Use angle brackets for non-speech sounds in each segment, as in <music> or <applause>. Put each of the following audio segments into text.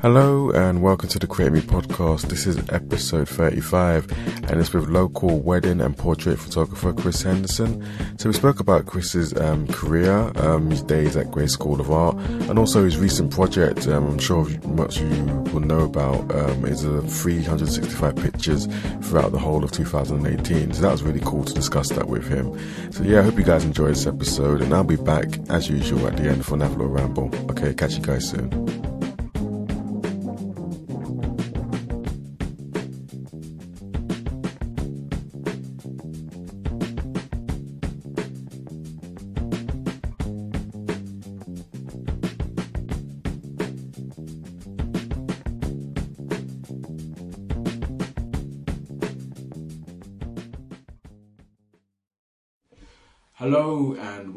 Hello and welcome to the Create Me podcast. This is episode 35 and it's with local wedding and portrait photographer Chris Henderson. So we spoke about Chris's um, career, um, his days at Gray's School of Art and also his recent project, um, I'm sure much of you will know about, um, is a 365 pictures throughout the whole of 2018. So that was really cool to discuss that with him. So yeah, I hope you guys enjoyed this episode and I'll be back as usual at the end for another little ramble. Okay, catch you guys soon.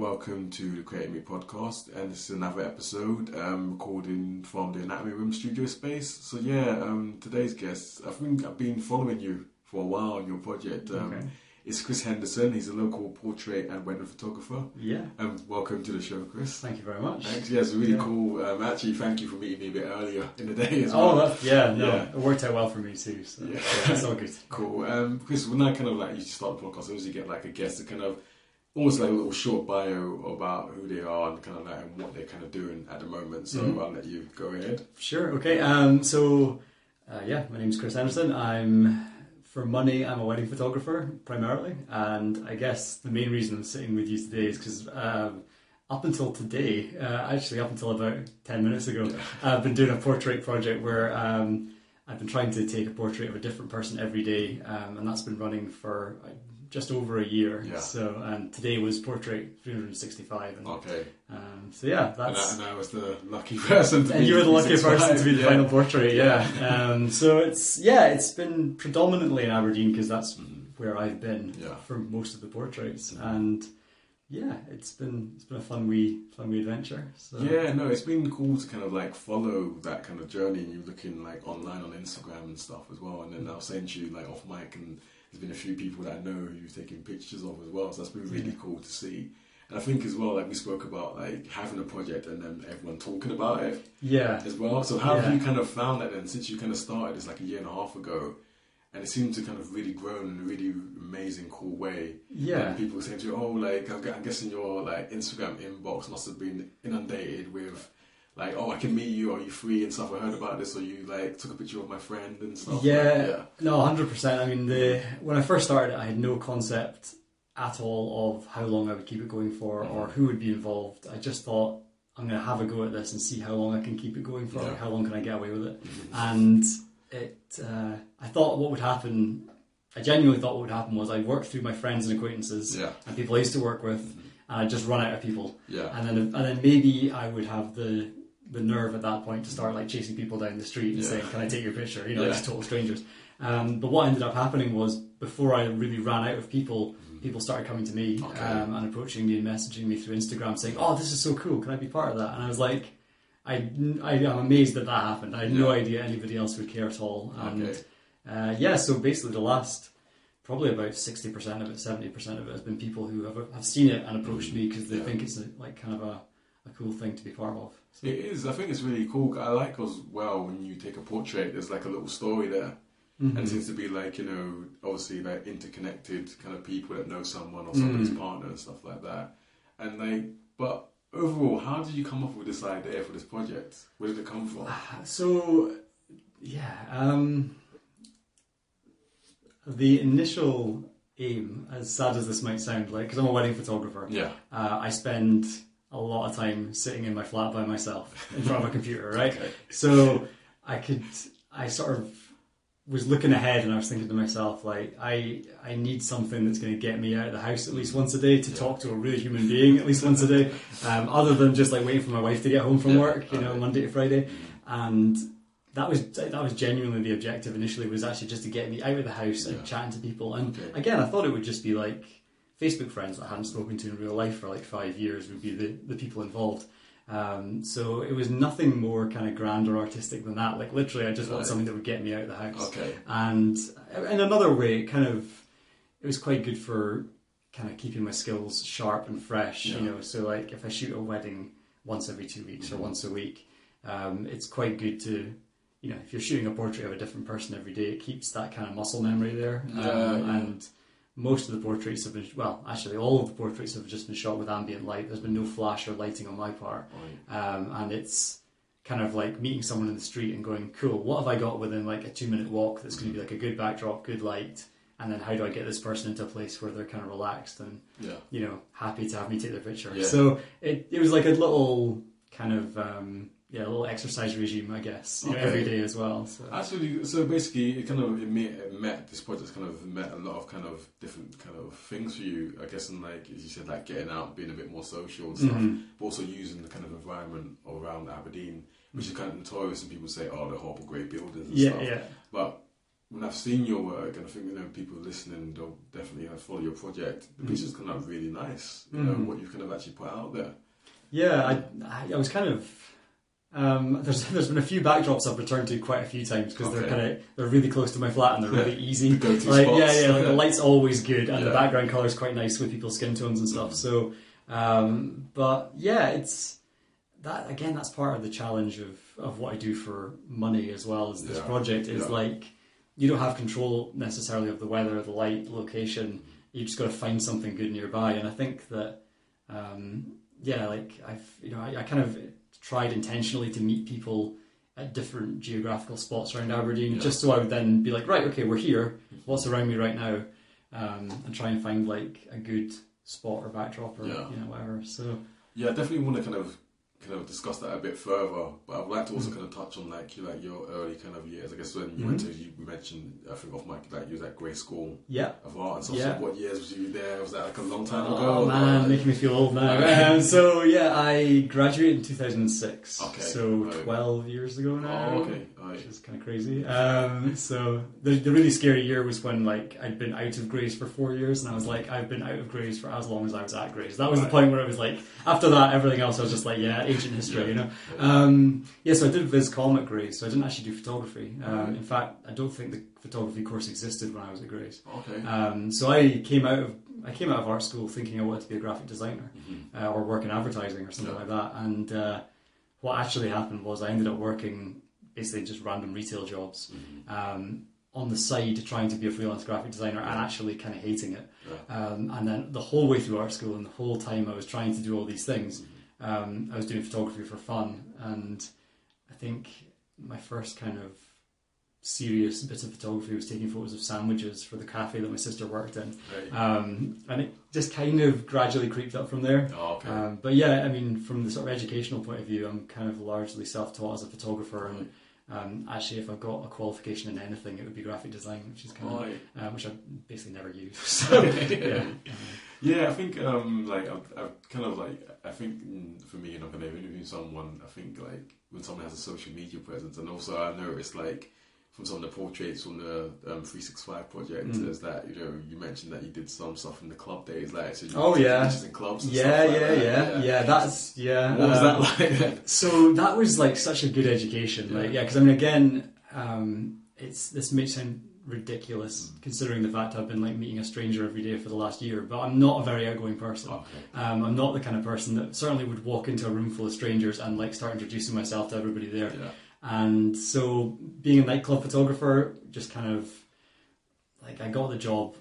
Welcome to the Create Me podcast, and this is another episode um, recording from the Anatomy Room studio space. So yeah, um, today's guest, I think I've been following you for a while on your project. Um, Okay. It's Chris Henderson. He's a local portrait and wedding photographer. Yeah, Um, welcome to the show, Chris. thank you very much. Thanks. Yeah, it's really Yeah. cool. Um, actually, thank you for meeting me a bit earlier in the day as Oh, well. that, yeah, no, Yeah. it worked out well for me too. So Yeah. yeah, <laughs> that's all good. Cool. Um, because when I kind of like you start the podcast, I usually get like a guest to kind of almost like a little short bio about who they are and kind of like and what they're kind of doing at the moment. So Mhm. I'll let you go ahead. Sure. Okay. Um. So, uh, yeah, my name's Chris Henderson. I'm for money. I'm a wedding photographer primarily, and I guess the main reason I'm sitting with you today is because um, up until today, uh, actually up until about ten minutes ago, Yeah. I've been doing a portrait project where um, I've been trying to take a portrait of a different person every day, um, and that's been running for just over a year. Yeah. So, and today was portrait 365, and Okay. um, so yeah, And. I, and I was the lucky <laughs> person to And be you were the lucky person to be the yeah. final portrait, yeah. <laughs> um, so it's yeah, it's been predominantly in Aberdeen because that's Mhm. where I've been Yeah. for most of the portraits, Mhm. and yeah, it's been it's been a fun wee fun wee adventure. So. Yeah, no, it's been cool to kind of like follow that kind of journey and you looking like online on Instagram and stuff as well. And then I was saying to you like off mic and there's been a few people that I know who you've taken pictures of as well. So that's been really Yeah. cool to see. And I think as well, like we spoke about like having a project and then everyone talking about it yeah, as well. So how have you kind of found that then since you kind of started it's like a year and a half ago and it seemed to kind of really grown in a really amazing, cool way. yeah. And people saying to you, oh, like, I'm guessing your like Instagram inbox must have been inundated with, like, oh, I can meet you, are you free and stuff. I heard about this, or you like took a picture of my friend and stuff. Yeah. Like, No, hundred percent. I mean, the when I first started, I had no concept at all of how long I would keep it going for or Mhm. who would be involved. I just thought I'm going to have a go at this and see how long I can keep it going for. Yeah. How long can I get away with it? yeah. And it, uh, I thought what would happen. I genuinely thought what would happen was I'd work through my friends and acquaintances yeah, and people I used to work with, and I'd just run out of people, yeah, and then and then maybe I would have the the nerve at that point to start like chasing people down the street and Yeah. saying, "Can I take your picture?" You know, Yeah. just total strangers. Um, but what ended up happening was before I really ran out of people, people started coming to me Okay. um, and approaching me and messaging me through Instagram saying, "Oh, this is so cool! Can I be part of that?" And I was like, I, I am amazed that that happened. I had no idea anybody else would care at all. And Okay. uh, yeah, so basically the last probably about sixty percent of it, seventy percent of it has been people who have have seen it and approached me because they Yeah. think it's a, like kind of a, a cool thing to be part of. So, It is. I think it's really cool. I like as well when you take a portrait. There's like a little story there, Mhm. and it seems to be like you know, obviously like interconnected kind of people that know someone or somebody's Mm. partner and stuff like that. And like, but overall, how did you come up with this idea for this project? Where did it come from? So, yeah, um, the initial aim, as sad as this might sound, like because I'm a wedding photographer, Yeah. uh, I spend a lot of time sitting in my flat by myself in front of a <laughs> computer, right? Okay. So I could, I sort of was looking ahead and I was thinking to myself, like, I, I need something that's going to get me out of the house at least once a day to Yeah. talk to a real human being at least once a day, <laughs> um, other than just like waiting for my wife to get home from Yeah. work, you know. Monday to Friday. And that was that was genuinely the objective initially was actually just to get me out of the house and chatting to people. And Okay. again, I thought it would just be like Facebook friends that I hadn't spoken to in real life for like five years would be the, the people involved. Um, so it was nothing more kind of grand or artistic than that. Like literally, I just Right. wanted something that would get me out of the house. Okay. And in another way, it kind of it was quite good for kind of keeping my skills sharp and fresh. Yeah. You know, so like if I shoot a wedding once every two weeks or Mhm. once a week, um, it's quite good to you know, if you're shooting a portrait of a different person every day, it keeps that kind of muscle memory there. Yeah, Um, yeah. And most of the portraits have been, well, actually, all of the portraits have just been shot with ambient light. There's been no flash or lighting on my part. Right. Um, and it's kind of like meeting someone in the street and going, cool, what have I got within like a two minute walk that's going to be like a good backdrop, good light? And then how do I get this person into a place where they're kind of relaxed and, Yeah. you know, happy to have me take their picture? Yeah. So it, it was like a little kind of, um, yeah, a little exercise regime, I guess, you know, every day as well. So. Actually, so basically, it kind of it met, it met this project kind of met a lot of kind of different kind of things for you. I guess, and like as you said, like getting out, being a bit more social and stuff, Mhm. but also using the kind of environment around Aberdeen, which is kind of notorious, and people say, "Oh, the horrible great buildings and Yeah, stuff." yeah. But when I've seen your work, and I think you know people listening, they'll definitely uh, follow your project. The pictures come out really nice. You know Mhm. what you've kind of actually put out there. Yeah, I, I was kind of. Um, there's <laughs> there's been a few backdrops I've returned to quite a few times because they're kind of they're really close to my flat and they're really easy. The like spots. yeah, yeah, like the light's always good and the background color is quite nice with people's skin tones and stuff. So, um, but yeah, it's that again. That's part of the challenge of of what I do for money as well as this Yeah. project is Yeah. like you don't have control necessarily of the weather, the light, location. You just got to find something good nearby, and I think that um, yeah, like I've you know I, I kind of tried intentionally to meet people at different geographical spots around Aberdeen, Yeah. just so I would then be like, right, okay, we're here. What's around me right now? Um, and try and find like a good spot or backdrop or Yeah. you know whatever. So Yeah, I definitely want to kind of kind of discuss that a bit further. But I'd like to also Mhm. kind of touch on like you like your early kind of years. I guess when you went Mhm. to you mentioned I think off mic like you was at Grey School yeah. of Art and stuff. Yeah. So what years was you there? Was that like a long time ago? Oh man, making me feel old now. Um, <laughs> so yeah, I graduated in 2006. Okay, So right. 12 years ago now. Oh, okay. Right. Which is kind of crazy. Um, so the, the really scary year was when like I'd been out of Gray's for four years, and I was like, I've been out of Gray's for as long as I was at Gray's. That was the point where I was like, after that, everything else I was just like, yeah, ancient history, Yeah. you know. Yeah. Um, yeah, so I did Com at Gray's, so I didn't actually do photography. Um, Right. in fact, I don't think the photography course existed when I was at Gray's. okay. Um, so I came out of I came out of art school thinking I wanted to be a graphic designer Mhm. uh, or work in advertising or something Yeah. like that. And uh, what actually happened was I ended up working basically just random retail jobs Mhm. um, on the side, trying to be a freelance graphic designer and actually kind of hating it. Yeah. Um, and then the whole way through art school and the whole time I was trying to do all these things, Mhm. um, I was doing photography for fun. And I think my first kind of serious bit of photography was taking photos of sandwiches for the cafe that my sister worked in. Right. Um, and it just kind of gradually creeped up from there. oh, okay. Um, but yeah, I mean, from the sort of educational point of view, I'm kind of largely self-taught as a photographer, and um, actually, if I've got a qualification in anything, it would be graphic design, which is kind of Right. um, which I basically never use. <laughs> So yeah, Yeah, I think um, like I've, I've kind of like I think for me, you know, kind of interviewing someone, I think like when someone has a social media presence, and also I noticed like from some of the portraits from the um, 365 project Mm. is that you know you mentioned that you did some stuff in the club days, like so Oh, yeah. in clubs. And yeah, stuff like yeah, that. yeah, yeah. That's yeah. What was um, that like? <laughs> So that was like such a good education. Like, Yeah. yeah, because I mean, again, um, it's this may sound ridiculous Mm. considering the fact I've been like meeting a stranger every day for the last year, but I'm not a very outgoing person. okay. Um, I'm not the kind of person that certainly would walk into a room full of strangers and like start introducing myself to everybody there. Yeah. And so being a nightclub photographer just kind of like I got the job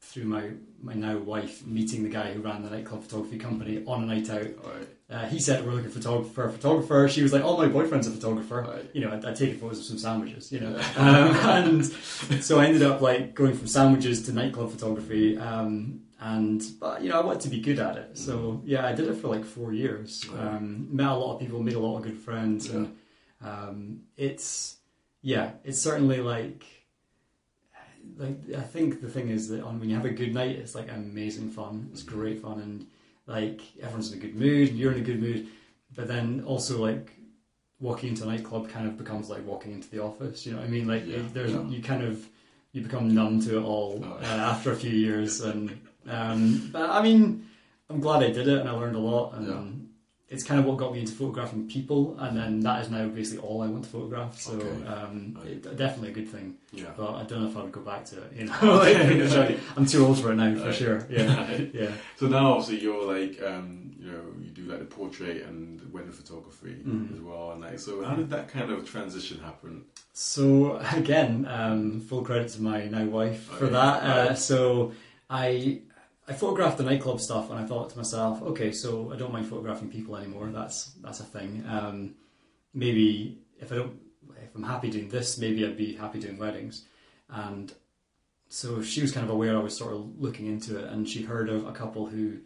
through my my now wife meeting the guy who ran the nightclub photography company on a night out. Right. Uh, he said we're looking for, photog- a photographer. She was like, "Oh, my boyfriend's a photographer." Right. You know, I'd, I'd taken photos of some sandwiches. You know, Yeah. <laughs> um, and so I ended up like going from sandwiches to nightclub photography. Um, and but you know, I wanted to be good at it. So yeah, I did it for like four years. Right. Um, met a lot of people, made a lot of good friends, and um, it's yeah, it's certainly like like I think the thing is that on when you have a good night, it's like amazing fun. It's great fun, and like everyone's in a good mood, and you're in a good mood. But then also like walking into a nightclub kind of becomes like walking into the office. You know what I mean? Like Yeah, there's yeah. you kind of you become numb to it all Oh, uh, after a few years, and um, but I mean I'm glad I did it, and I learned a lot, and it's kind of what got me into photographing people, and then that is now basically all I want to photograph. So Okay. um, it, definitely a good thing. Yeah. But I don't know if I would go back to it. You know, <laughs> <laughs> like, I'm too old for it now for Right. sure. <laughs> Yeah, yeah. So now, obviously, you're like, um, you know, you do like the portrait and wedding photography Mhm. as well, and like, so how did that kind of transition happen? So again, um, full credit to my now wife for Okay. that. Uh, so I I photographed the nightclub stuff, and I thought to myself, okay, so I don't mind photographing people anymore. That's that's a thing. Um, maybe if I don't, if I'm happy doing this, maybe I'd be happy doing weddings. And so she was kind of aware I was sort of looking into it, and she heard of a couple who.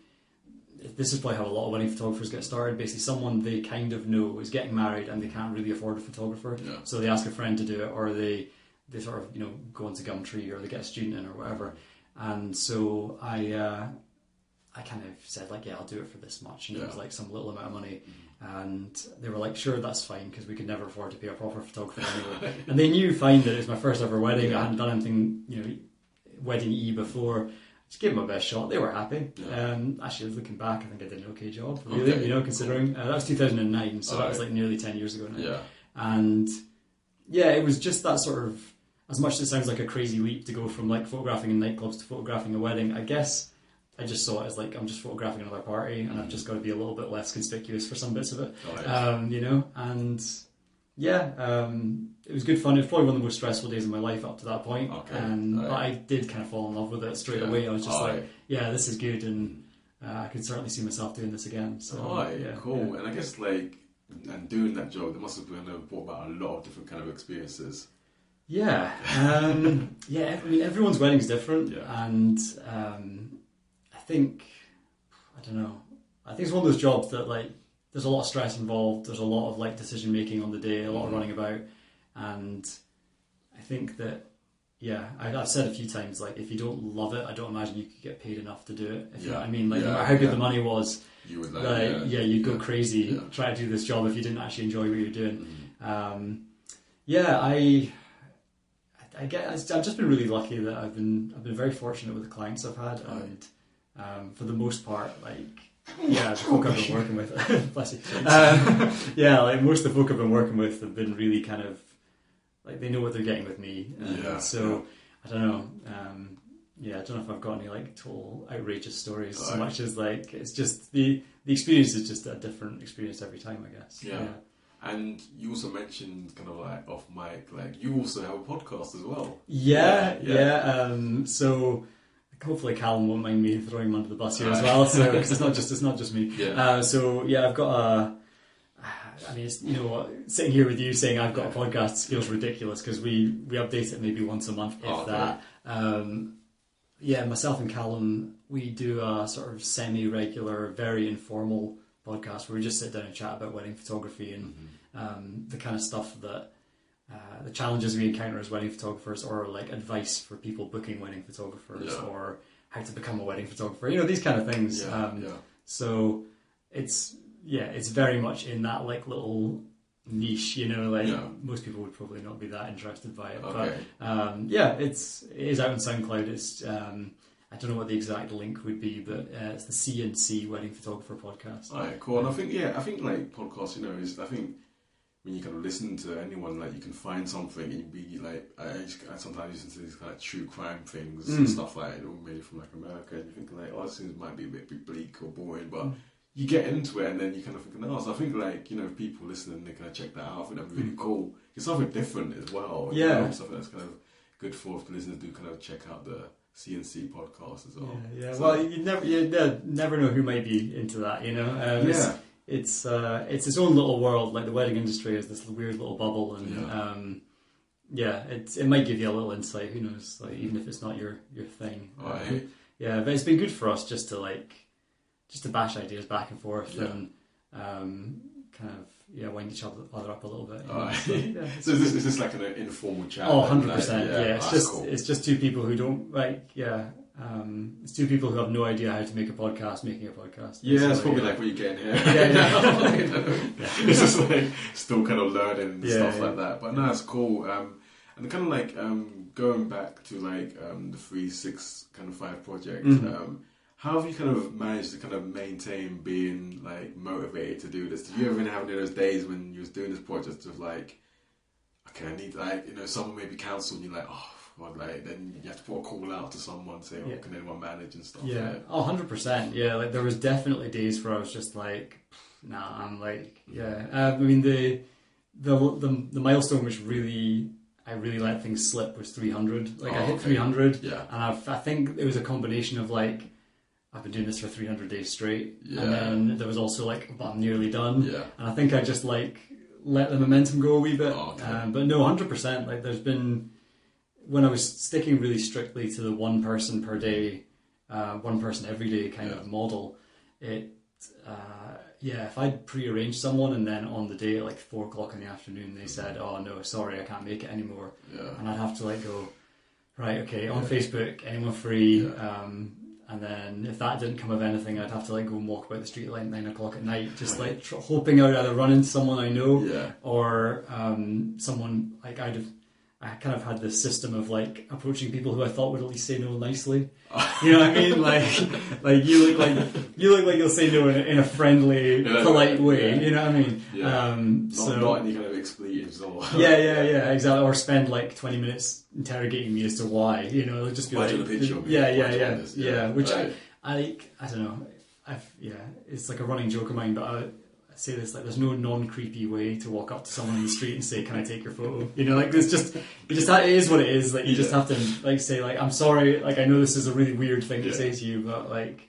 This is probably how a lot of wedding photographers get started. Basically, someone they kind of know is getting married and they can't really afford a photographer, Yeah. so they ask a friend to do it, or they they sort of you know go into Gumtree or they get a student in or whatever. And so I uh, I kind of said like, yeah, I'll do it for this much, and it was like some little amount of money. And they were like, sure, that's fine because we could never afford to pay a proper photographer anyway. and they knew fine that it was my first ever wedding. I hadn't done anything you know wedding e before. Just gave them my best shot. They were happy. Yeah. Um, actually, looking back, I think I did an okay job. Really, Okay. you know, considering uh, that was 2009, so that was like nearly 10 years ago now Yeah. and yeah, it was just that sort of as much as it sounds like a crazy leap to go from like photographing in nightclubs to photographing a wedding. I guess I just saw it as like I'm just photographing another party, and I've just got to be a little bit less conspicuous for some bits of it, Alright. um, you know. And yeah, um, it was good fun. It was probably one of the most stressful days of my life up to that point, Okay, and but. I did kind of fall in love with it straight Yeah. away. I was just like, yeah, this is good, and uh, I could certainly see myself doing this again. So Alright, yeah, cool. yeah. And I guess like, and doing that job, there must have been uh, brought about a lot of different kind of experiences. Yeah, um, yeah. I mean, everyone's wedding's different, Yeah. and um, I think I don't know. I think it's one of those jobs that like there's a lot of stress involved. There's a lot of like decision making on the day, a lot of Mhm. running about, and I think that yeah, I, I've said a few times like if you don't love it, I don't imagine you could get paid enough to do it. If you know Yeah. I mean, like no matter how good yeah. the money was, You would like, yeah, yeah, you'd go yeah. crazy Yeah. trying to do this job if you didn't actually enjoy what you're doing. Mhm. Um, yeah, I, I, get. I've just been really lucky that I've been. I've been very fortunate with the clients I've had, and um, for the most part, like, yeah, the folk I've been <laughs> working with, <laughs> bless you. Um, <laughs> yeah, like most of the folk I've been working with have been really kind of like they know what they're getting with me. and Yeah, So I don't know. Um, yeah, I don't know if I've got any like total outrageous stories so much as like it's just the the experience is just a different experience every time, I guess. Yeah. And you also mentioned kind of like off mic, like you also have a podcast as well. Yeah, Yeah, yeah. yeah. um, so hopefully Callum won't mind me throwing him under the bus here as well. So because it's not <laughs> just it's not just me. Yeah. Uh, so yeah, I've got a. I mean, it's, you know, sitting here with you saying I've got a podcast feels ridiculous because we we update it maybe once a month, if Oh, that. Um, yeah, myself and Callum, we do a sort of semi-regular, very informal podcast where we just sit down and chat about wedding photography and Mhm. um, the kind of stuff that uh, the challenges we encounter as wedding photographers, or like advice for people booking wedding photographers, Yeah. or how to become a wedding photographer. You know these kind of things. Yeah, um, yeah. So it's yeah, it's very much in that like little niche. You know, like Yeah. most people would probably not be that interested by it, Okay. but um, yeah, it's it is out on SoundCloud. It's um, I don't know what the exact link would be, but uh, it's the CNC Wedding Photographer Podcast. Alright, cool. And I think yeah, I think like podcasts, you know, is I think when you kind of listen to anyone, like you can find something and you be like, I, I sometimes listen to these kind of true crime things and Mm. stuff like you know, maybe from like America, and you think like, oh, this might be a bit, bleak or boring, but Mm. you get into it and then you kind of think, no. So I think like you know, if people listening, they kind of check that out. I think that'd be really Mm. cool. It's something different as well. you Yeah. know, something that's kind of good for the listeners to kind of check out the CNC podcast as well. Yeah, yeah. So- well, you never, you never know who might be into that. You know, um, it's, yeah, it's uh, it's its own little world. Like the wedding industry is this weird little bubble, and Yeah. um, yeah, it it might give you a little insight. Who knows? Like even if it's not your your thing. Um, yeah, but it's been good for us just to like just to bash ideas back and forth Yeah. and um, kind of yeah wind each other other up a little bit. you So, yeah, <laughs> So is <laughs> this, is this like an informal chat? Oh, 100 percent. Like, Yeah, it's that's just cool. it's just two people who don't like. Yeah, um, it's two people who have no idea how to make a podcast making a podcast. yeah, it's probably yeah. like what you're getting here. Yeah, yeah. <laughs> I know. It's just like still kind of learning and Yeah, stuff yeah. like that. But no, it's cool. Um, and kind of like um, going back to like um, the three, six, kind of five project. Mhm. How have you kind of managed to kind of maintain being like motivated to do this? Did you ever have any of those days when you was doing this project of like, okay, I need like you know someone maybe cancel and you're like, oh God, like then you have to put a call out to someone saying, oh, Yeah. can anyone manage and stuff. Yeah, Like, oh, 100%. Yeah, like there was definitely days where I was just like, nah, I'm like, yeah. Uh, I mean, the, the the the milestone which really I really let things slip was 300. Like I Oh, hit okay. 300, yeah, and I've, I think it was a combination of like I've been doing this for 300 days straight, Yeah. and then there was also like, but I'm nearly done, yeah, and I think I just like let the momentum go a wee bit. Oh, okay. um, but no, 100%. Like there's been when I was sticking really strictly to the one person per day, uh, one person every day kind Yeah. of model. It, uh, yeah, if I'd pre-arranged someone and then on the day at like four o'clock in the afternoon they said, "Oh no, sorry, I can't make it anymore," yeah, and I'd have to like go, right, okay, on Yeah. Facebook, anyone free? Yeah. Um, and then if that didn't come of anything, I'd have to like go and walk about the street at like nine o'clock at night, just like tr- hoping I'd either run into someone I know yeah, or um, someone like I'd have. I kind of had this system of like approaching people who I thought would at least say no nicely. You know what I mean? <laughs> Like, like you look like you look like you'll say no in a, in a friendly, Yeah, polite way. yeah. You know what I mean? Yeah. Um, not, so not any kind of expletives or <laughs> yeah, yeah, yeah, exactly. Or spend like twenty minutes interrogating me as to why. You know, it'll just be Why like, do you want a picture of me? yeah, yeah, yeah, yeah, Yeah, Which right. I, I. I don't know. I've yeah, it's like a running joke of mine, but I say this like, there's no non-creepy way to walk up to someone in the street and say, "Can I take your photo?" You know, like it's just, you just it is what it is. Like you just have to like say like, "I'm sorry." Like I know this is a really weird thing Yeah. to say to you, but like.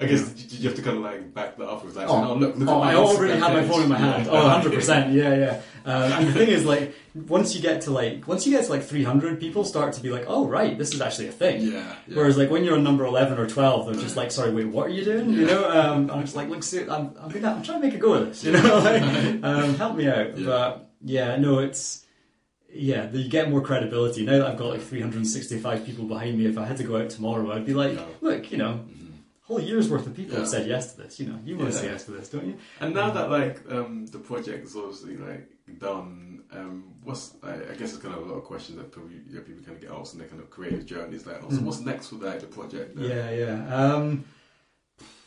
I guess you- you have to kind of like back that up with like, Oh, oh look, look oh, at my I already had my phone in my Yeah. hand. Oh, 100 percent. Yeah, yeah. Um, and the thing is, like, once you get to like, once you get to like 300, people start to be like, "Oh, right, this is actually a thing." Yeah, yeah. Whereas, like, when you're on number 11 or 12, they're just like, "Sorry, wait, what are you doing?" You know? Um, I'm just like, "Look, ser- I'm, I'm, gonna, I'm trying to make a go of this." You know, <laughs> like, um, help me out. Yeah. But yeah, no, it's yeah, you get more credibility now that I've got like 365 people behind me. If I had to go out tomorrow, I'd be like, Yeah. "Look, you know." Mhm. Whole year's worth of people have said yes to this. You know, you want to say yes to this, don't you? And now that like um, the project is obviously like done, um, what's I, I guess it's kind of a lot of questions that probably yeah, people kind of get asked in their kind of creative journeys. Like, oh, so Mhm. what's next with like the project? then? Yeah, yeah. Um,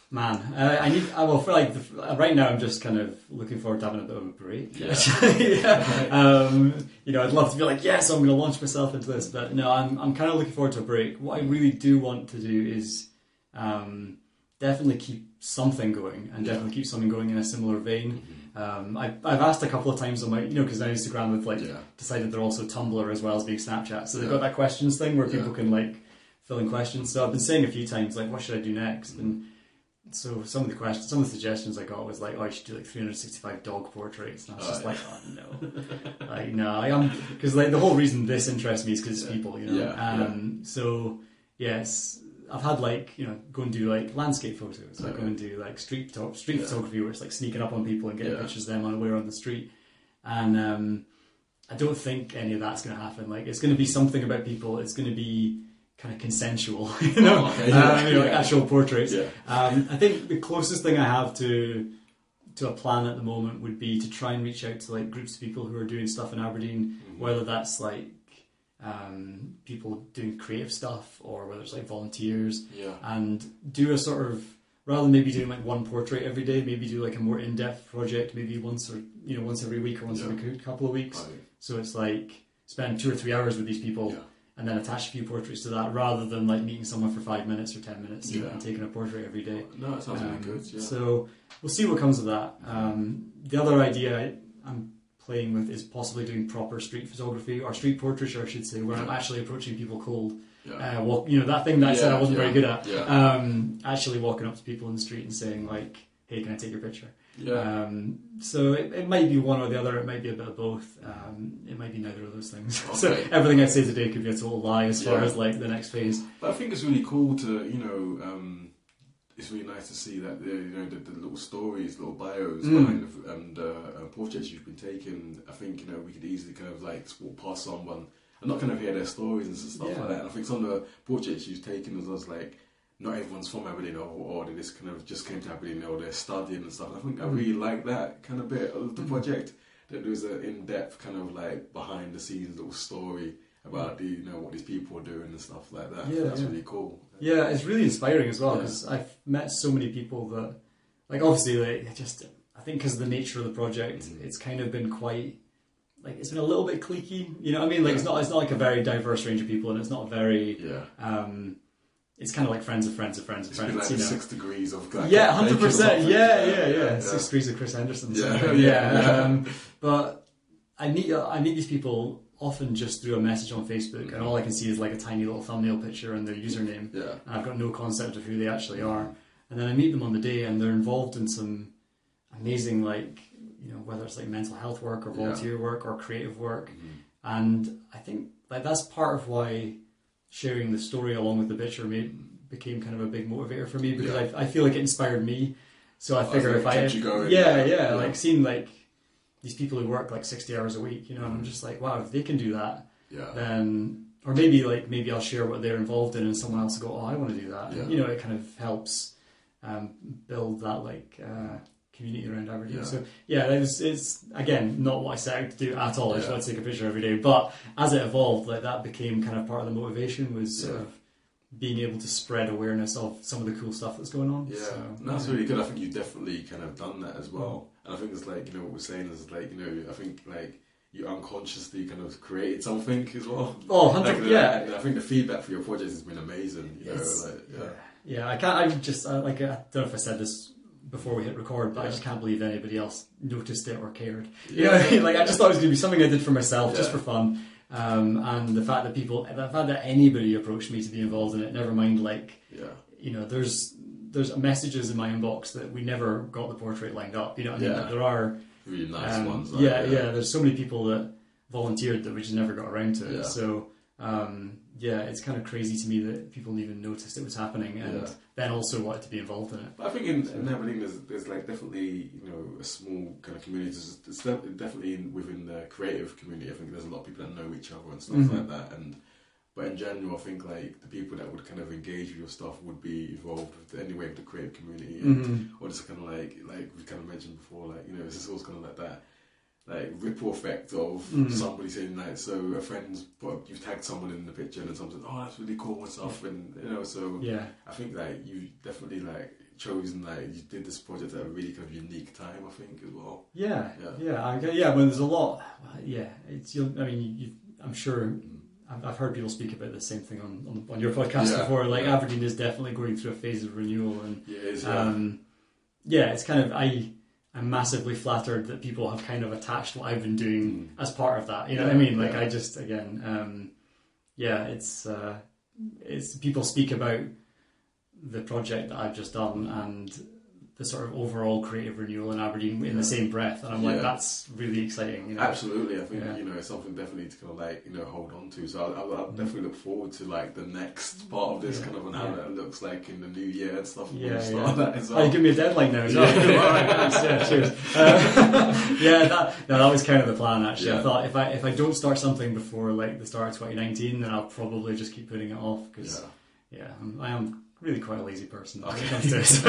man, uh, I need. I well, for like the, right now, I'm just kind of looking forward to having a bit of a break. Yeah. <laughs> yeah. Um, you know, I'd love to be like, yes, I'm going to launch myself into this, but no, I'm I'm kind of looking forward to a break. What I really do want to do is um, definitely keep something going, and Yeah. definitely keep something going in a similar vein. Mhm. Um, I, I've asked a couple of times on my, you know, because now Instagram have like Yeah. decided they're also Tumblr as well as being Snapchat, so they've Yeah. got that questions thing where people can like fill in questions. So I've been saying a few times like, what should I do next? And so some of the questions, some of the suggestions I got was like, oh, I should do like 365 dog portraits, and I was Oh, just yeah. like, oh no, <laughs> like no, I am because like the whole reason this interests me is because it's people, you know. Yeah, um, So yes. I've had like you know go and do like landscape photos, like go Okay. and do like street top, street Yeah. photography where it's like sneaking up on people and getting Yeah. pictures of them unaware on the street. And um, I don't think any of that's going to happen. Like it's going to be something about people. It's going to be kind of consensual, <laughs> you know, Oh, okay, um, you know, like actual portraits. Um, I think the closest thing I have to to a plan at the moment would be to try and reach out to like groups of people who are doing stuff in Aberdeen, Mhm. whether that's like um, people doing creative stuff or whether it's like volunteers, Yeah. and do a sort of rather than maybe doing like one portrait every day, maybe do like a more in-depth project, maybe once or you know once every week or once Yeah. every couple of weeks. Right. So it's like spend two or three hours with these people Yeah. and then attach a few portraits to that, rather than like meeting someone for five minutes or ten minutes and- Yeah. and taking a portrait every day. No, that sounds Um, really good. So we'll see what comes of that. Um, the other idea I, I'm playing with is possibly doing proper street photography or street portraiture, I should say, where I'm actually approaching people cold. yeah. Uh, walk, you know that thing that I said I wasn't very good at. Yeah. Um, actually walking up to people in the street and saying like, "Hey, can I take your picture?" yeah. Um, so it, it might be one or the other. It might be a bit of both. Um, it might be neither of those things. <laughs> so everything I say today could be a total lie as far as like the next phase. But I think it's really cool to, you know, um, it's really nice to see that the, you know the, the little stories, little bios Mm. behind the, and uh, uh, portraits you've been taking. I think you know we could easily kind of like walk past someone and not kind of hear their stories and stuff Yeah. like that. And I think some of the portraits you've taken as was like. Not everyone's from Aberdeen, or, or they just kind of just came to Aberdeen, or they're studying and stuff. And I think I Mm. really like that kind of bit of the Mm. project. That there's an in-depth kind of like behind-the-scenes little story about the you know what these people are doing and stuff like that. Yeah, that's yeah. really cool. Yeah, it's really inspiring as well Yeah. because I've met so many people that, like, obviously, like, just I think because of the nature of the project, Mhm. it's kind of been quite like it's been a little bit cliquey. You know, what I mean, like Yeah. it's not it's not like a very diverse range of people, and it's not very. Yeah, Um, it's kind of like friends of friends of friends of it's friends. like you know. six degrees of like, yeah, hundred percent. Yeah, yeah, yeah. yeah. Six degrees of Chris Henderson. Yeah, yeah, yeah. yeah. Um, but I meet I meet these people often just through a message on Facebook, and all I can see is like a tiny little thumbnail picture and their username, Yeah, and I've got no concept of who they actually are. And then I meet them on the day, and they're involved in some amazing, like you know, whether it's like mental health work or Yeah. volunteer work or creative work. Mhm. And I think like that's part of why sharing the story along with the picture made, became kind of a big motivator for me because Yeah. I, I feel like it inspired me. So I Oh, figure if I you going, yeah, yeah. yeah Yeah. like seeing like these people who work like sixty hours a week, you know, and I'm just like wow if they can do that yeah, then or maybe like maybe I'll share what they're involved in and someone else will go oh I want to do that. Yeah. and, you know it kind of helps um, build that like uh, community around Aberdeen Yeah. so yeah it's, it's again not what I set out to do at all. I just want to take a picture every day. But as it evolved like that became kind of part of the motivation was sort of being able to spread awareness of some of the cool stuff that's going on. Yeah, so, that's really good. I think you've definitely kind of done that as well. And I think it's like, you know, what we're saying is like, you know, I think like you unconsciously kind of created something as well. oh 100 <laughs> Like, yeah I think the feedback for your project has been amazing. You know, like, yeah. yeah. yeah, I can't. I just I, like I don't know if I said this before we hit record, but I just can't believe anybody else noticed it or cared. <laughs> You Yeah. know, I <laughs> mean? like I just thought it was going to be something I did for myself, just for fun. Um, and the fact that people, the fact that anybody approached me to be involved in it, never mind like Yeah, you know, there's there's messages in my inbox that we never got the portrait lined up. You know, what I mean, Yeah. Like, there are really nice um, ones. Like, yeah, yeah, There's so many people that volunteered that we just never got around to it. Yeah. So um, yeah, it's kind of crazy to me that people even noticed it was happening, and Yeah. then also wanted to be involved in it. But I think in, in Aberdeen there's, there's like definitely you know a small kind of community. There's, there's definitely within the creative community. I think there's a lot of people that know each other and stuff Mhm. like that. And but in general, I think like the people that would kind of engage with your stuff would be involved with anyway with the creative community, and, Mm-hmm. or just kind of like like we kind of mentioned before, like you know it's just always kind of like that. Like ripple effect of Mhm. somebody saying like so a friend's put you tagged someone in the picture and someone said oh that's really cool and stuff and you know so Yeah, I think like you definitely like chosen like you did this project at a really kind of unique time. I think as well. yeah, Yeah. yeah, I, yeah. When there's a lot, yeah, it's. You'll, I mean, you, I'm sure Mm. I've, I've heard people speak about the same thing on on, on your podcast Yeah, before. Like yeah. Aberdeen is definitely going through a phase of renewal, and Yeah, it's, yeah. um, yeah, it's kind of I. I'm massively flattered that people have kind of attached what I've been doing Mm. as part of that. You know what I mean? Like. I just again, um, yeah, it's uh, it's people speak about the project that I've just done and the sort of overall creative renewal in Aberdeen in the same breath, and I'm like, that's really exciting. You know? Absolutely, I think Yeah. you know it's something definitely to kind of like you know hold on to. So I, I, I definitely look forward to like the next part of this Yeah, kind of and how yeah. that looks like in the new year and stuff. Yeah, We'll start yeah. that as Oh, you give me a deadline now as well. Yeah. <laughs> Yeah, cheers. <laughs> Yeah, that, no, that was kind of the plan actually. I thought if I if I don't start something before like the start of 2019, then I'll probably just keep putting it off because yeah. yeah, I'm, I am really quite a lazy person when it comes to <laughs> this.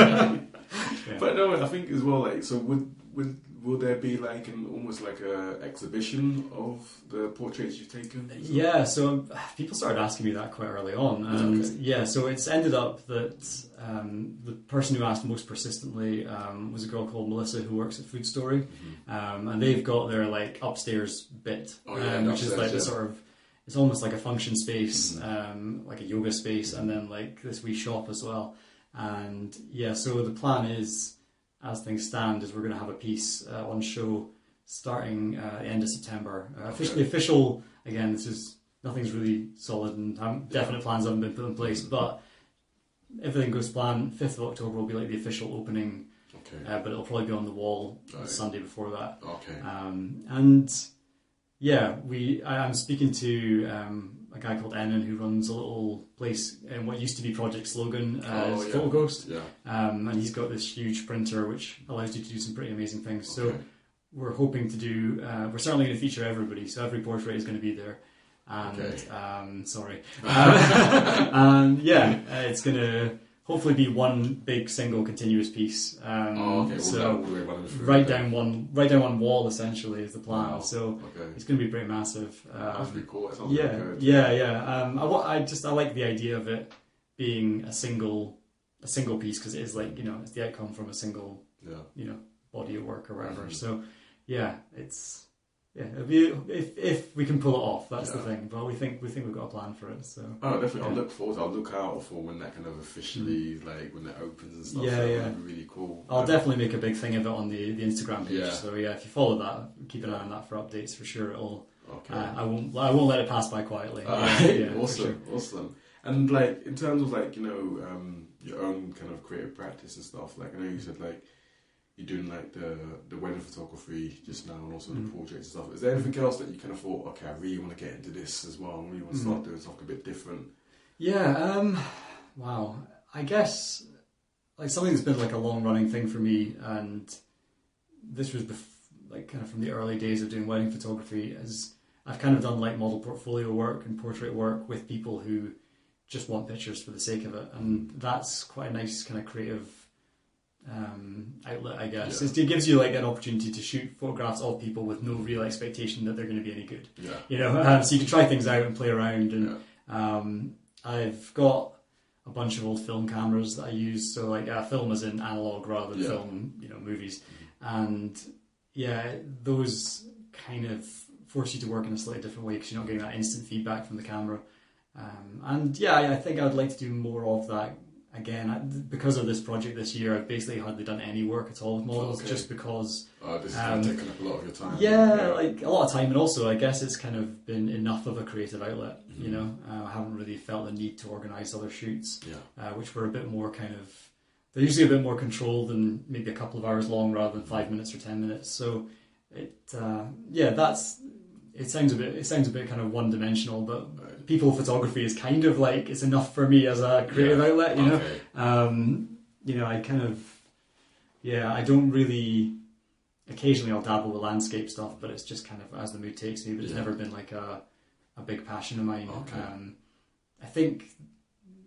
Yeah. But no, I think as well. Like, so would would will there be like an almost like a exhibition of the portraits you've taken? Yeah, so uh, people started asking me that quite early on, and Okay. yeah, so it's ended up that um, the person who asked most persistently um, was a girl called Melissa who works at Food Story, Mhm. um, and they've got their like upstairs bit, Oh, yeah, um, which is upstairs, like the sort of it's almost like a function space, Mhm. um, like a yoga space, and then like this wee shop as well. And yeah, so the plan is, as things stand, is we're going to have a piece uh, on show starting uh, the end of September. Uh, officially, Okay. official again. This is nothing's really solid and definite plans haven't been put in place, but everything goes plan. Fifth of October will be like the official opening, Okay. uh, but it'll probably be on the wall Right. Sunday before that. Okay. Um, and yeah, we I, I'm speaking to um, a guy called Enan who runs a little place in what used to be Project Slogan, uh, Oh, yeah. Photo Ghost, Yeah. um, and he's got this huge printer which allows you to do some pretty amazing things. So we're hoping to do. Uh, we're certainly going to feature everybody, so every portrait is going to be there. And Okay. um, sorry, <laughs> <laughs> Um, and yeah, uh, it's going to. Hopefully be one big single continuous piece. Um, oh, okay. Well, so that all the way running through, right down one right down one wall essentially is the plan. Wow. So Okay. it's going to be pretty massive. That's Um, pretty cool. That yeah, really yeah, yeah. Um, I, I just I like the idea of it being a single a single piece because it is like you know it's the outcome from a single Yeah. you know body of work or whatever. Mhm. So yeah, it's yeah. Be, if if we can pull it off, that's the thing. But we think we think we've got a plan for it. So Oh, definitely. I'll look forward. I'll look out for when that kind of officially, like, when it opens and stuff. Yeah, that yeah. really cool. I'll Um, definitely make a big thing of it on the, the Instagram page. Yeah. So yeah, if you follow that, keep an eye on that for updates for sure. It'll Okay. uh, I won't I won't let it pass by quietly. Uh, Yeah, awesome, awesome. And like in terms of like you know um, your own kind of creative practice and stuff. Like I know you said like you're doing like the the wedding photography just now and also Mhm. the portraits and stuff. Is there anything else that you kind of thought? Okay, I really want to get into this as well. I really want to start Mhm. doing something a bit different. Yeah, um, wow. I guess like something that's been like a long running thing for me, and this was bef- like kind of from the early days of doing wedding photography. Is I've kind of done like model portfolio work and portrait work with people who just want pictures for the sake of it, and that's quite a nice kind of creative um, outlet, I guess. Yeah. It gives you like an opportunity to shoot photographs of people with no real expectation that they're going to be any good Yeah. you know um, so you can try things out and play around and Yeah. um, i've got a bunch of old film cameras that i use so like uh, film is in analog rather than Yeah. film you know movies and yeah those kind of force you to work in a slightly different way because you're not getting that instant feedback from the camera um, and yeah I- i think i would like to do more of that again I, because of this project this year i've basically hardly done any work at all with models Okay. just because Uh, this is Um, kind of taking up a lot of your time. yeah, like a lot of time, and also I guess it's kind of been enough of a creative outlet. You Mhm. know, uh, I haven't really felt the need to organise other shoots, yeah. uh, which were a bit more kind of. They're usually a bit more controlled and maybe a couple of hours long rather than five minutes or ten minutes. So, it uh, yeah, that's. It sounds a bit. It sounds a bit kind of one dimensional, but people photography is kind of like it's enough for me as a creative Yeah. outlet. You know, Okay. um, you know, I kind of, yeah, I don't really. Occasionally, I'll dabble with landscape stuff, but it's just kind of as the mood takes me. But it's Yeah. never been like a a big passion of mine. Okay. Um, I think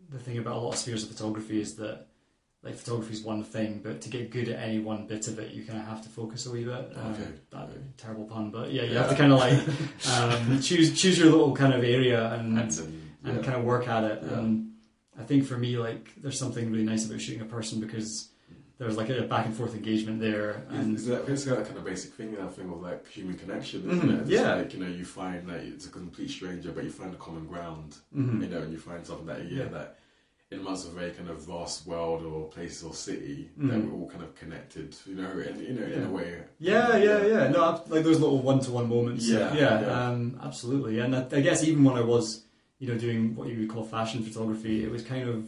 the thing about a lot of spheres of photography is that like photography is one thing, but to get good at any one bit of it, you kind of have to focus a wee bit. Um, Okay. that terrible pun, but yeah, you Yeah. have to kind of like <laughs> um, choose choose your little kind of area and And and kind of work at it. And I think for me, like, there's something really nice about shooting a person because there's like a back and forth engagement there. And Is, is that basically that kind of basic thing, that thing of like human connection, isn't Mhm, it? It's yeah. Like, you know, you find that it's a complete stranger, but you find a common ground, Mhm. you know, and you find something that, Yeah. that in amongst a very kind of vast world or places or city, that Mhm. we're all kind of connected, you know, and, you know, in a way. yeah, yeah, yeah. No, I've- like those little one-to-one moments. Yeah, yeah, yeah. Um, absolutely. And I, I guess even when I was, you know, doing what you would call fashion photography, it was kind of,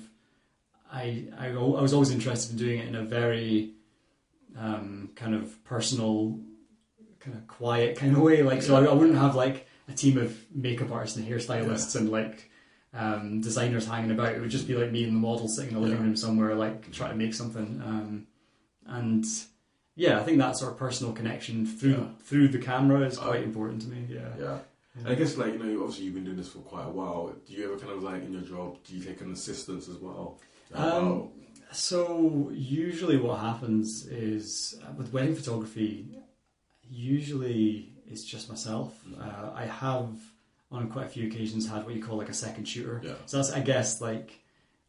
I, I, I was always interested in doing it in a very um, kind of personal, kind of quiet kind of way. Like, so I, I wouldn't have like a team of makeup artists and hairstylists and like um, designers hanging about. It would just be like me and the model sitting in the living Yeah. room somewhere, like trying to make something. Um, and yeah, I think that sort of personal connection through Yeah. through the camera is Oh. quite important to me. Yeah. Yeah. And I guess, like, you know, obviously you've been doing this for quite a while. Do you ever kind of like in your job, do you take an assistance as well? Um, So usually, what happens is uh, with wedding photography, usually it's just myself. Mhm. Uh, I have on quite a few occasions had what you call like a second shooter. Yeah. So that's, I guess, like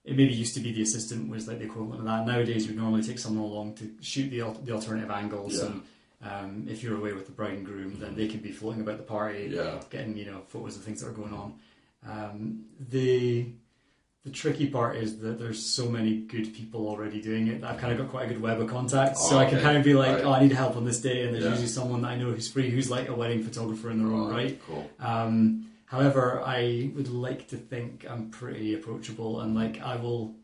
it maybe used to be the assistant was like the equivalent of that. Nowadays, you would normally take someone along to shoot the the alternative angles, Yeah. and um, if you're away with the bride and groom, then they can be floating about the party, Yeah. getting you know photos of things that are going on. Um, the the tricky part is that there's so many good people already doing it. I've kind of got quite a good web of contacts, so Oh, I can okay. kind of be like, Right. oh, I need help on this day, and there's Yeah. usually someone that I know who's free, who's like a wedding photographer in their own right. Cool. Um, however, I would like to think I'm pretty approachable and like I will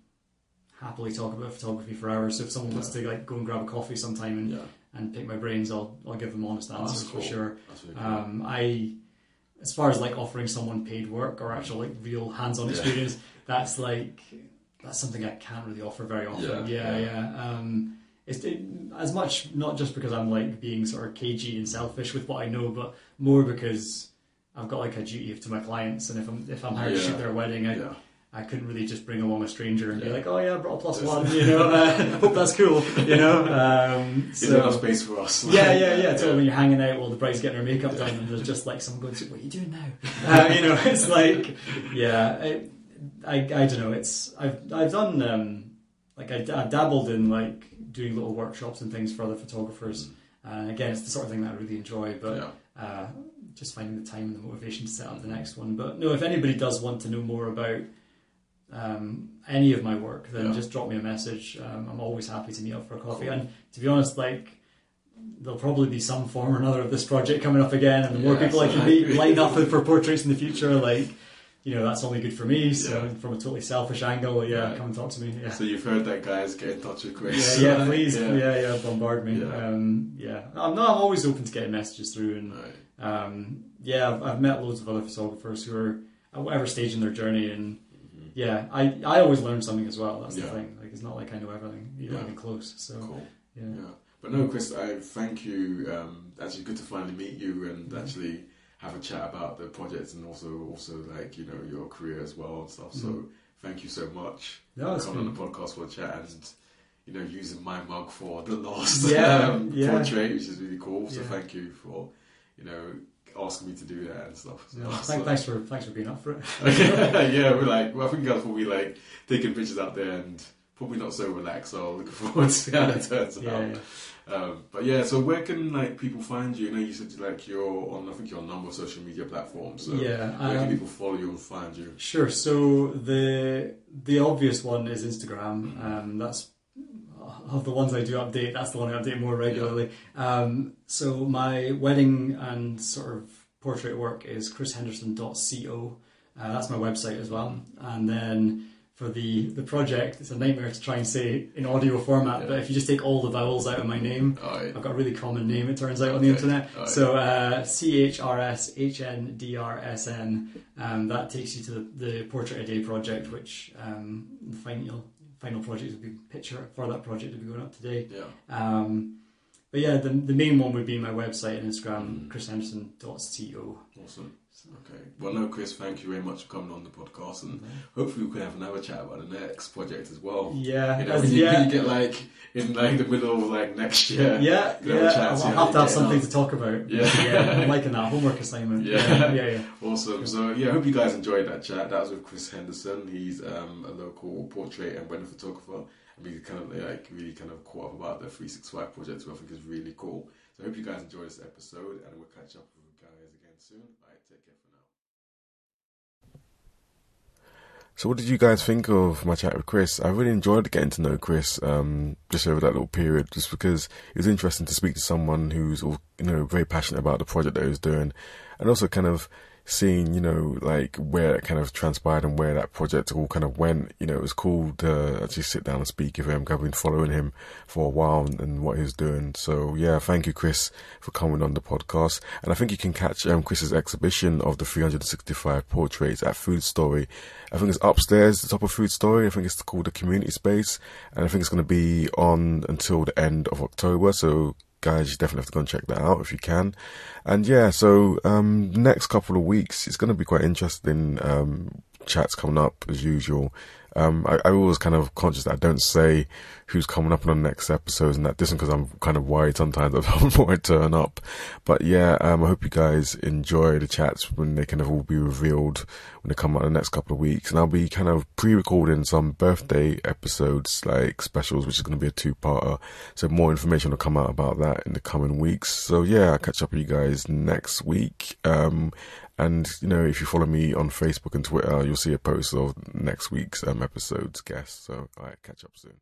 happily talk about photography for hours. So if someone wants to like go and grab a coffee sometime and, and pick my brains, I'll I'll give them honest Oh, answers cool. for sure. Really cool. Um, I, as far as like offering someone paid work or actual like real hands-on experience, that's like that's something I can't really offer very often. Yeah, Yeah, yeah. yeah. Um, it's it, as much not just because I'm like being sort of cagey and selfish with what I know, but more because I've got like a duty to my clients, and if I'm if I'm hired to shoot their wedding, I, yeah. I couldn't really just bring along a stranger and be like, "Oh yeah, I brought a one," you know. Uh, <laughs> hope that's cool, you know. Um, Is there enough space for us? yeah, yeah, yeah. <laughs> So when you're hanging out while the bride's getting her makeup done, and there's just like someone going, "What are you doing now?" <laughs> Uh, you know, it's like, yeah, I, I, I don't know. It's I've I've done um, like I, I've dabbled in like doing little workshops and things for other photographers. And again, it's the sort of thing that I really enjoy, but Yeah. uh, just finding the time and the motivation to set up the next one. But no, if anybody does want to know more about um, any of my work, then Yeah. just drop me a message. Um, I'm always happy to meet up for a coffee. And to be honest, like there'll probably be some form or another of this project coming up again, and the more Yeah, people I can meet, line up for portraits in the future, like you know, that's only good for me. So Yeah. from a totally selfish angle, yeah, come and talk to me. Yeah. So you've heard that, guys. Get in touch with Yeah, Chris. yeah, please, <laughs> Yeah. yeah, yeah, bombard me. Yeah. Um, yeah, I'm, no, I'm always open to getting messages through, and Right. Um, yeah, I've, I've met loads of other photographers who are at whatever stage in their journey, and yeah, I, I always learn something as well. That's Yeah. the thing. Like, it's not like I know everything, even Yeah. even close. So Cool. yeah, Yeah. But no, Chris, I thank you. Um, actually, good to finally meet you and Mhm. actually have a chat about the project and also, also like you know your career as well and stuff. So Mhm. thank you so much yeah, for coming on been, the podcast for a chat and you know using my mug for the <laughs> last Yeah, um, yeah. portrait, which is really cool. So thank you for you know asking me to do that and stuff. as no, well. thank, So- thanks for thanks for being up for it. <laughs> yeah, we're like, well, I think guys will be like taking pictures out there and probably not so relaxed. So looking <laughs> forward to see how it turns yeah, out. yeah. Um, but yeah, so where can like people find you? You know, you said like you're on, I think you're on a number of social media platforms. So yeah. where can um, people follow you and find you? Sure. So the the obvious one is Instagram. Um, that's of the ones I do update. That's the one I update more regularly. Um, so my wedding and sort of portrait work is chrishenderson.co. Uh, that's my website as well. And then for the the project, it's a nightmare to try and say in audio format. Yeah. But if you just take all the vowels out of my name, yeah. I've got a really common name, it turns out, on the Okay. internet. Alright. So uh, C H R S H N D R S N. Um, that takes you to the, the Portrait a Day project, which um, the final final project will be picture for that project will be going up today. yeah. Um, but yeah, the, the main one would be my website and Instagram, Mm. chrishenderson.co. Awesome. Okay. Well, no, Chris, thank you very much for coming on the podcast, and hopefully we can have another chat about the next project as well. Yeah, You know, as- you, yeah, you get like in like the middle of like next year. yeah, have yeah. I'll, I'll have to have something on. to talk about. Yeah. yeah, I'm liking that homework assignment. Yeah. <laughs> yeah, yeah. Awesome. So yeah, I hope you guys enjoyed that chat. That was with Chris Henderson. He's um, a local portrait and wedding photographer. Kind of like really kind of caught up about the 365 project, which I think is really cool. So I hope you guys enjoyed this episode, and we'll catch up with you guys again soon. All right, take care for now. So, what did you guys think of my chat with Chris? I really enjoyed getting to know Chris um, just over that little period, just because it was interesting to speak to someone who's, you know, very passionate about the project that he was doing, and also kind of seeing, you know, like where it kind of transpired and where that project all kind of went. You know, it was cool to actually sit down and speak with him. I've been following him for a while and, and what he's doing. So yeah, thank you, Chris, for coming on the podcast. And I think you can catch um, Chris's exhibition of the 365 portraits at Food Story. I think it's upstairs, the top of Food Story. I think it's called the Community Space, and I think it's going to be on until the end of October. So guys, you definitely have to go and check that out if you can. And yeah, so um, next couple of weeks, it's going to be quite interesting. Um, chats coming up as usual. Um, I, I always kind of conscious that I don't say who's coming up on the next episodes and that just because I'm kind of worried sometimes <laughs> that I won't turn up. But yeah, um, I hope you guys enjoy the chats when they kind of all be revealed when they come out in the next couple of weeks. And I'll be kind of pre-recording some birthday episodes, like specials, which is going to be a two-parter. So more information will come out about that in the coming weeks. So yeah, I'll catch up with you guys next week. Um, and you know, if you follow me on Facebook and Twitter, you'll see a post of next week's um, episode's guest. So, all right, catch up soon.